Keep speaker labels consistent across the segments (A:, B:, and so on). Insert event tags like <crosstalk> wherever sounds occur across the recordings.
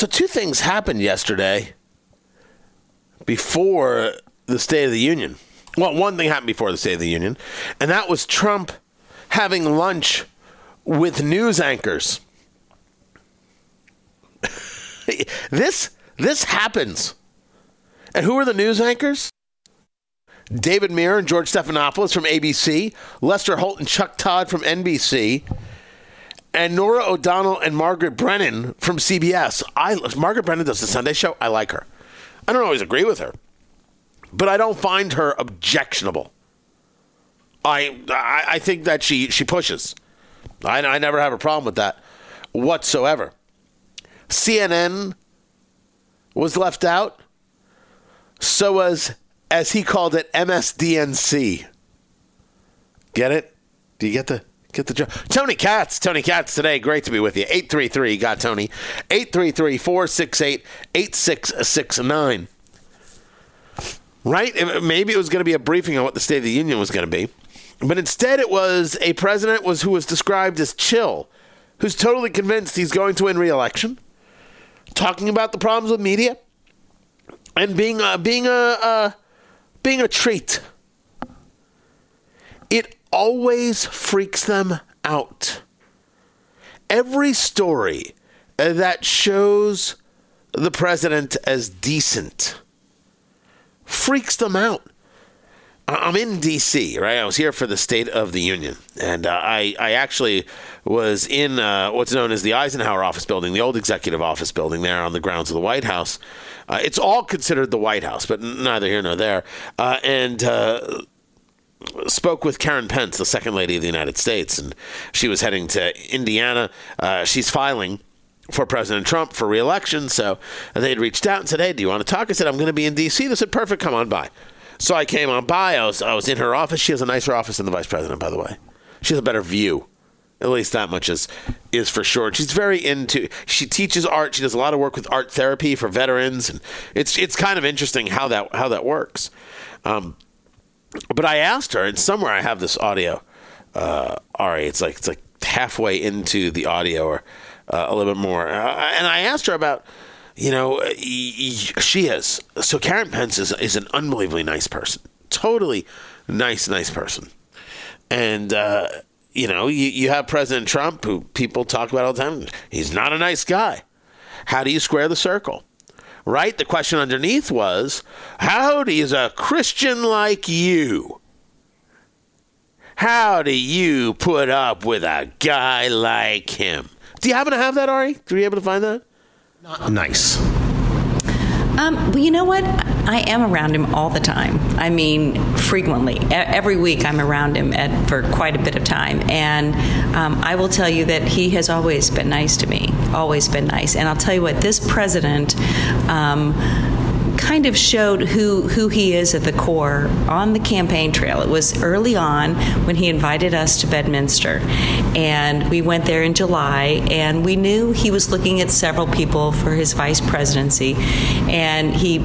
A: So, two things happened yesterday before the State of the Union. Well, one thing happened before the State of the Union, and that was Trump having lunch with news anchors. <laughs> this this happens. And who are the news anchors? David Muir and George Stephanopoulos from ABC, Lester Holt and Chuck Todd from NBC, and Norah O'Donnell and Margaret Brennan from CBS. I Margaret Brennan does the Sunday show. I like her. I don't always agree with her, but I don't find her objectionable. I I, I think that she she pushes. I, I never have a problem with that whatsoever. CNN was left out. So was, as he called it, MSDNC. Get it? Do you get the get the job. Tony Katz, Tony Katz today. Great to be with you. 833 got Tony. 833 468 8669. Right? Maybe it was going to be a briefing on what the State of the Union was going to be. But instead, it was a president was who was described as chill, who's totally convinced he's going to win re-election, talking about the problems with media, and being a, being a, a being a treat. Always freaks them out. Every story that shows the president as decent freaks them out. I'm in D.C. Right, I was here for the State of the Union, and uh, I I actually was in uh, what's known as the Eisenhower Office Building, the old executive office building there on the grounds of the White House. Uh, it's all considered the White House, but neither here nor there. Uh, and uh, spoke with Karen Pence, the second lady of the United States, and she was heading to Indiana. Uh, she's filing for President Trump for reelection. So they had reached out and said, Hey, do you want to talk? I said, I'm going to be in D.C. They said, Perfect, come on by. So I came on by. I was, I was in her office. She has a nicer office than the vice president, by the way. She has a better view. At least that much is is for sure. She's very into. She teaches art. She does a lot of work with art therapy for veterans, and it's it's kind of interesting how that how that works. Um, but I asked her, and somewhere I have this audio. Uh, Ari, it's like it's like halfway into the audio, or uh, a little bit more. Uh, and I asked her about you know, she is. So Karen Pence is, is an unbelievably nice person. Totally nice, nice person. And, uh, you know, you, you have President Trump, who people talk about all the time. He's not a nice guy. How do you square the circle? Right? The question underneath was how does a Christian like you, how do you put up with a guy like him? Do you happen to have that, Ari? Were you able to find that?
B: Not nice.
C: Um, well, you know what? I am around him all the time. I mean, frequently. every week I'm around him at, for quite a bit of time. And um, I will tell you that he has always been nice to me, always been nice. And I'll tell you what, this president. Um, kind of showed who who he is at the core on the campaign trail. It was early on when he invited us to Bedminster, and we went there in July, and we knew he was looking at several people for his vice presidency, and he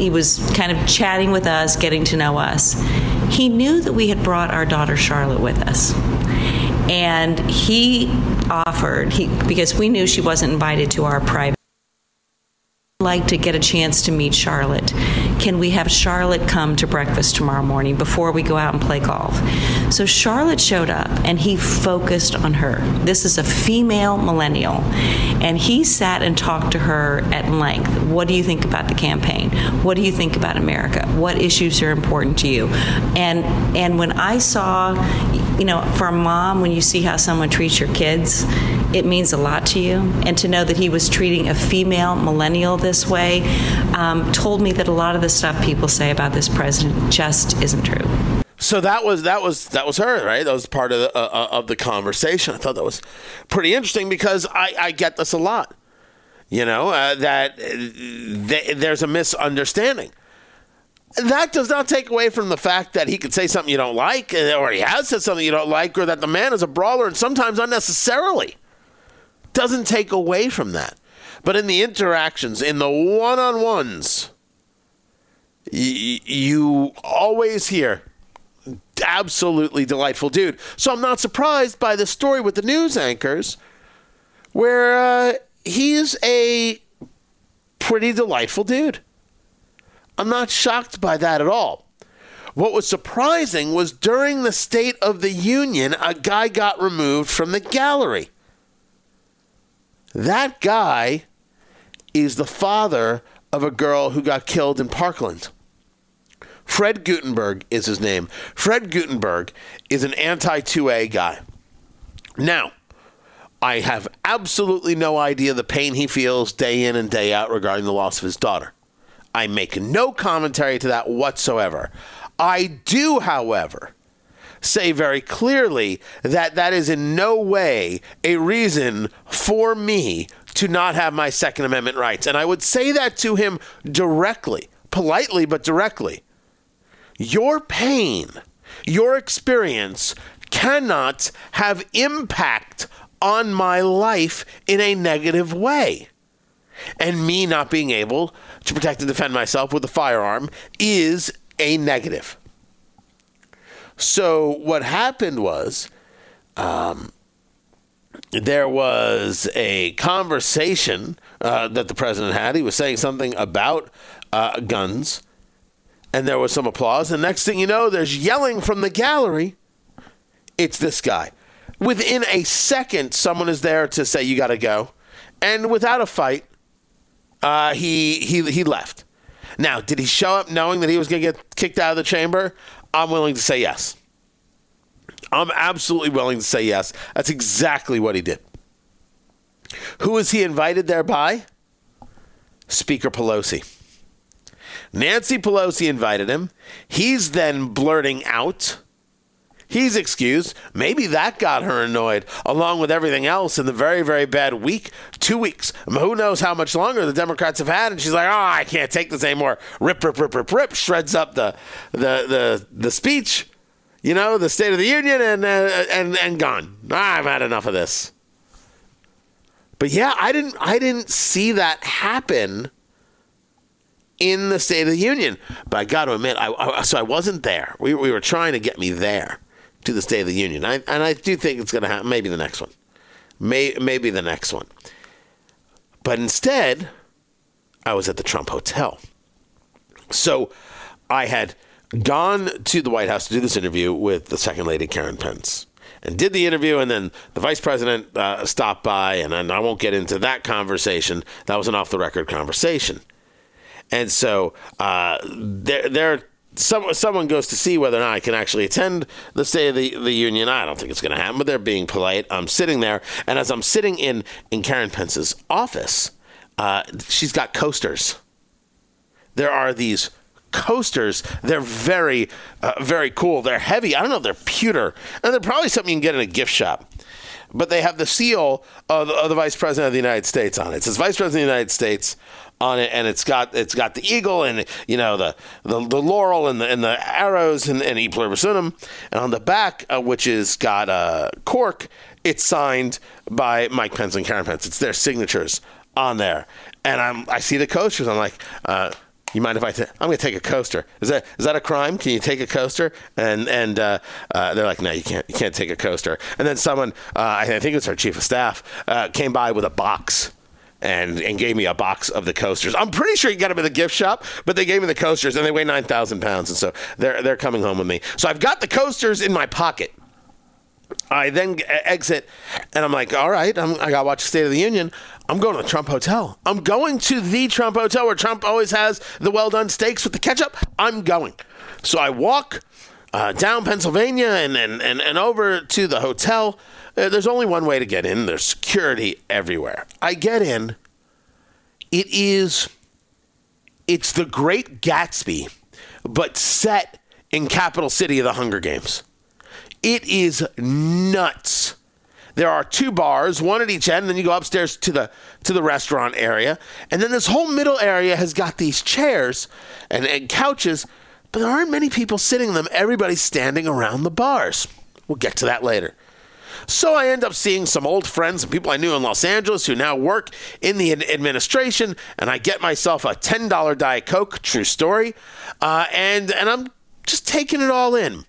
C: he was kind of chatting with us, getting to know us. He knew that we had brought our daughter Charlotte with us and he offered he because we knew she wasn't invited to our private like to get a chance to meet Charlotte. Can we have Charlotte come to breakfast tomorrow morning before we go out and play golf? So Charlotte showed up and he focused on her. This is a female millennial. And he sat and talked to her at length. What do you think about the campaign? What do you think about America? What issues are important to you? And and when I saw, you know, for a mom when you see how someone treats your kids, it means a lot to you. And to know that he was treating a female millennial this way um, told me that a lot of the stuff people say about this president just isn't true.
A: So that was that was that was her, right? That was part of the, uh, uh of the conversation. I thought that was pretty interesting because I, I get this a lot. You know uh, that th- there's a misunderstanding. That does not take away from the fact that he could say something you don't like, uh, or he has said something you don't like, or that the man is a brawler and sometimes unnecessarily doesn't take away from that. But in the interactions, in the one on ones, y- you always hear absolutely delightful dude. So I'm not surprised by the story with the news anchors where uh, he's a pretty delightful dude. I'm not shocked by that at all. What was surprising was during the State of the Union, a guy got removed from the gallery. That guy is the father of a girl who got killed in Parkland. Fred Guttenberg is his name. Fred Guttenberg is an anti 2A guy. Now, I have absolutely no idea the pain he feels day in and day out regarding the loss of his daughter. I make no commentary to that whatsoever. I do, however, say very clearly that that is in no way a reason for me to not have my Second Amendment rights. And I would say that to him directly, politely, but directly. Your pain, your experience cannot have impact on my life in a negative way. And me not being able to protect and defend myself with a firearm is a negative. So what happened was, um, there was a conversation uh, that the president had. He was saying something about uh, guns, and there was some applause. And next thing you know, there's yelling from the gallery. It's this guy. Within a second, someone is there to say you got to go, and without a fight, uh, he he he left. Now, did he show up knowing that he was going to get kicked out of the chamber? I'm willing to say yes. I'm absolutely willing to say yes. That's exactly what he did. Who was he invited there by? Speaker Pelosi. Nancy Pelosi invited him. He's then blurting out. He's excused. Maybe that got her annoyed, along with everything else in the very, very bad week, two weeks. Who knows how much longer the Democrats have had? And she's like, "Oh, I can't take this anymore." Rip, rip, rip, rip, rip. Shreds up the the the the speech you know, the State of the Union and uh, and and gone. I've had enough of this. But yeah, I didn't I didn't see that happen in the State of the Union. But I got to admit, I, I, so I wasn't there. We, we were trying to get me there to the State of the Union, I, and I do think it's going to happen. Maybe the next one, May, maybe the next one. But instead, I was at the Trump Hotel. So I had gone to the White House to do this interview with the second lady, Karen Pence. And did the interview, and then the vice president uh, stopped by, and, and I won't get into that conversation. That was an off the record conversation. And so uh, there, there some, someone goes to see whether or not I can actually attend the State of the, the Union. I don't think it's going to happen, but they're being polite. I'm sitting there, and as I'm sitting in, in Karen Pence's office, uh, she's got coasters. There are these coasters. They're very, uh, very cool. They're heavy. I don't know they're pewter, and they're probably something you can get in a gift shop. But they have the seal of the, of the Vice President of the United States on it. It says Vice President of the United States on it, and it's got it's got the eagle and you know the the, the laurel and the and the arrows and, and e pluribus and on the back, uh, which is got a uh, cork, it's signed by Mike Pence and Karen Pence. It's their signatures on there, and I'm I see the coasters. I'm like. Uh, you mind if I? i t- I'm going to take a coaster. Is that is that a crime? Can you take a coaster? And and uh, uh, they're like, no, you can't. You can't take a coaster. And then someone, uh, I think it was our chief of staff, uh, came by with a box. And, and gave me a box of the coasters. I'm pretty sure you got them in the gift shop, but they gave me the coasters and they weigh 9,000 pounds. And so they're, they're coming home with me. So I've got the coasters in my pocket. I then exit, and I'm like, all right, I'm, I got to watch State of the Union. I'm going to the Trump Hotel. I'm going to the Trump Hotel where Trump always has the well done steaks with the ketchup. I'm going. So I walk uh, down Pennsylvania and, and, and, and over to the hotel. Uh, there's only one way to get in, there's security everywhere. I get in. It is, it's the Great Gatsby, but set in capital city of the Hunger Games. It is nuts. There are two bars, one at each end, and then you go upstairs to the to the restaurant area. And then this whole middle area has got these chairs and, and couches, but there aren't many people sitting in them. Everybody's standing around the bars. We'll get to that later. So I end up seeing some old friends and people I knew in Los Angeles who now work in the administration, and I get myself a $10 Diet Coke, true story, uh, and, and I'm just taking it all in.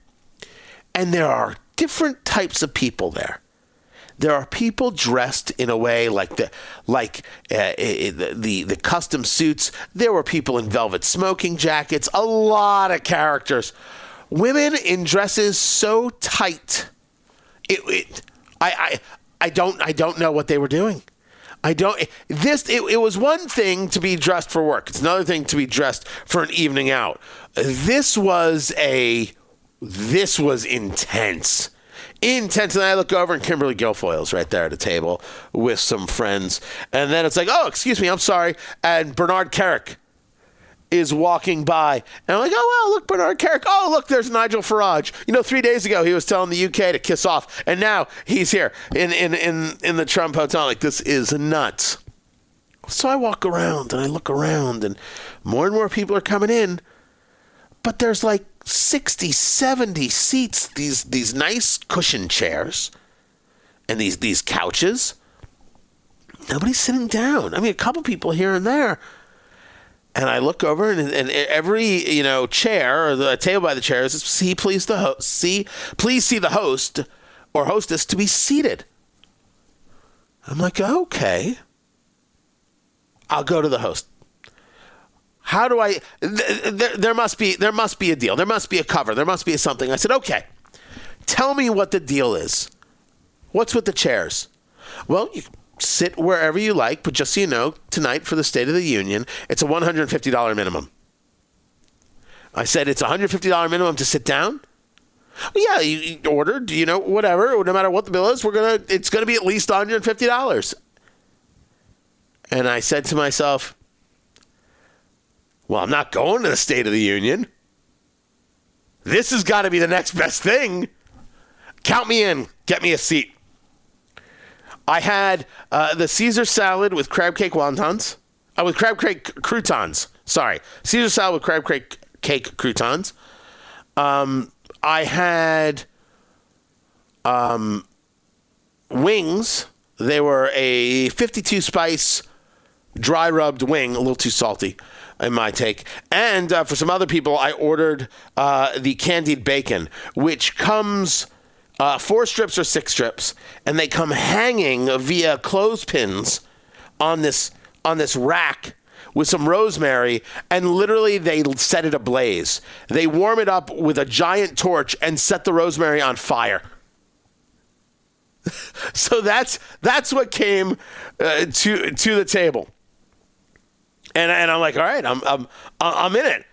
A: And there are different types of people there. There are people dressed in a way like the like uh, the, the the custom suits. There were people in velvet smoking jackets. A lot of characters. Women in dresses so tight. It, it I, I I don't I don't know what they were doing. I don't. This it, it, was one thing to be dressed for work. It's another thing to be dressed for an evening out. This was a. This was intense intense. And I look over and Kimberly Guilfoyle's right there at a table with some friends. And then it's like, oh, excuse me, I'm sorry. And Bernard Kerik is walking by. And I'm like, oh, wow, look, Bernard Kerik. Oh, look, there's Nigel Farage. You know, three days ago, he was telling the UK to kiss off. And now he's here in, in, in, in the Trump Hotel. Like, this is nuts. So I walk around and I look around, and more and more people are coming in. But there's like 60, 70 seats, these these nice cushion chairs and these these couches. Nobody's sitting down. I mean, a couple people here and there. And I look over, and, and every you know chair or the table by the chairs, see please the host, see please see the host or hostess to be seated. I'm like, okay, I'll go to the host. How do I? Th- th- there must be there must be a deal. There must be a cover. There must be something. I said, okay. Tell me what the deal is. What's with the chairs? Well, you sit wherever you like, but just so you know, tonight for the State of the Union, it's a $150 minimum. I said it's a $150 minimum to sit down. Well, yeah, you ordered, you know, whatever, no matter what the bill is, we're gonna it's gonna be at least $150. And I said to myself, well, I'm not going to the State of the Union. This has got to be the next best thing. Count me in. Get me a seat. I had uh, the Caesar salad with crab cake wontons. Uh, with crab cake croutons. Sorry. Caesar salad with crab cake, cake croutons. Um, I had um, wings. They were a 52 spice dry rubbed wing, a little too salty in my take. And uh, for some other people, I ordered uh, the candied bacon, which comes uh, four strips or six strips, and they come hanging via clothespins on this on this rack with some rosemary, and literally they set it ablaze. They warm it up with a giant torch and set the rosemary on fire. <laughs> so that's that's what came uh, to to the table and and I'm like, all right, I'm I'm I'm in it.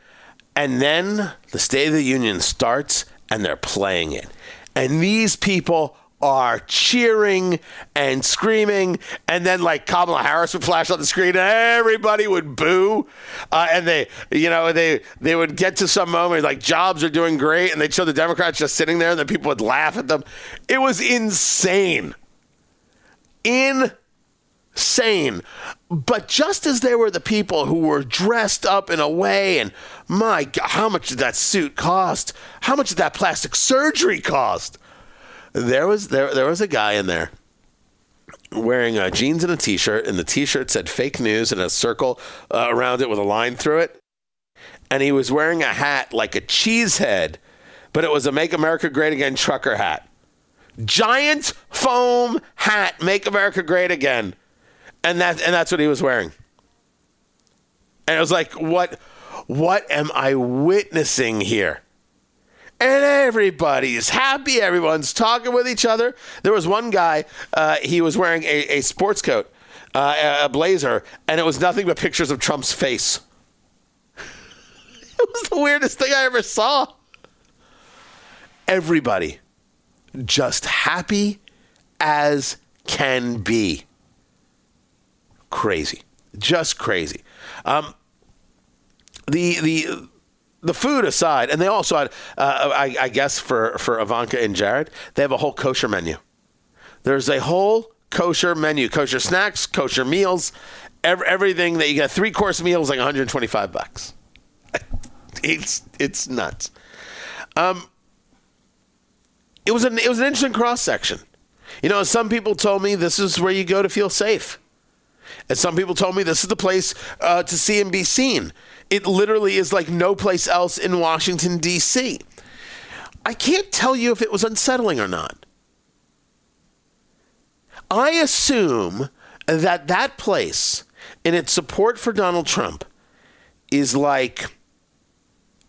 A: And then the State of the Union starts, and they're playing it, and these people are cheering and screaming, and then like Kamala Harris would flash on the screen, and everybody would boo, uh, and they, you know, they they would get to some moment like jobs are doing great, and they'd show the Democrats just sitting there, and then people would laugh at them. It was insane, insane. But just as there were the people who were dressed up in a way, and my God, how much did that suit cost? How much did that plastic surgery cost? There was there there was a guy in there wearing uh, jeans and a t-shirt, and the t-shirt said "fake news" and a circle uh, around it with a line through it. And he was wearing a hat like a cheese head, but it was a "Make America Great Again" trucker hat. Giant foam hat, "Make America Great Again." And that and that's what he was wearing. And it was like, what what am I witnessing here? And everybody's happy. Everyone's talking with each other. There was one guy. Uh, he was wearing a, a sports coat, uh, a blazer, and it was nothing but pictures of Trump's face. <laughs> it was the weirdest thing I ever saw. Everybody just happy as can be crazy, just crazy. Um, the the the food aside, and they also had, uh, I, I, guess for for Ivanka and Jared, they have a whole kosher menu. There's a whole kosher menu, kosher snacks, kosher meals, every, everything that you get. Three course meals like 125 bucks. <laughs> it's it's nuts. Um, it was an it was an interesting cross section. You know, some people told me this is where you go to feel safe. And some people told me this is the place uh, to see and be seen. It literally is like no place else in Washington, D.C. I can't tell you if it was unsettling or not. I assume that that place in its support for Donald Trump is like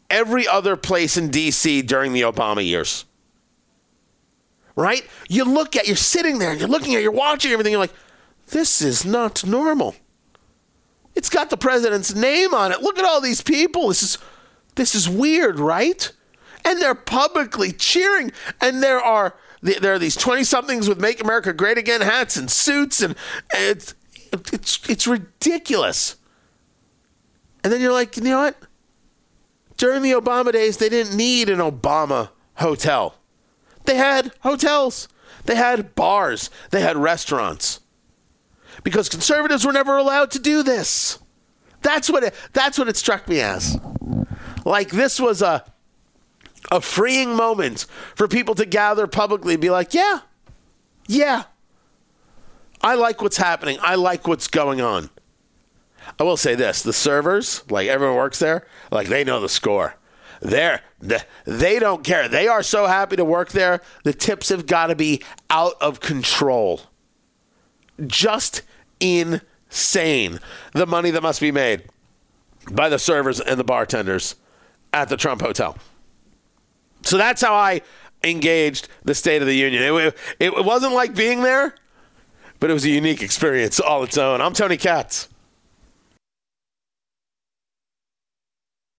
A: every other place in D.C. during the Obama years. Right? You look at, you're sitting there, you're looking at, you're watching everything, you're like, this is not normal. It's got the president's name on it. Look at all these people. This is this is weird, right? And they're publicly cheering. And there are there are these 20 somethings with Make America Great Again hats and suits and it's it's it's ridiculous. And then you're like, you know what? During the Obama days, they didn't need an Obama hotel. They had hotels. They had bars. They had restaurants because conservatives were never allowed to do this. That's what it, that's what it struck me as. Like this was a a freeing moment for people to gather publicly and be like, "Yeah. Yeah. I like what's happening. I like what's going on." I will say this, the servers, like everyone works there, like they know the score. They're, they don't care. They are so happy to work there. The tips have got to be out of control. Just insane the money that must be made by the servers and the bartenders at the Trump Hotel. So that's how I engaged the State of the Union. It, it, wasn't like being there, but it was a unique experience all its own. I'm Tony Katz.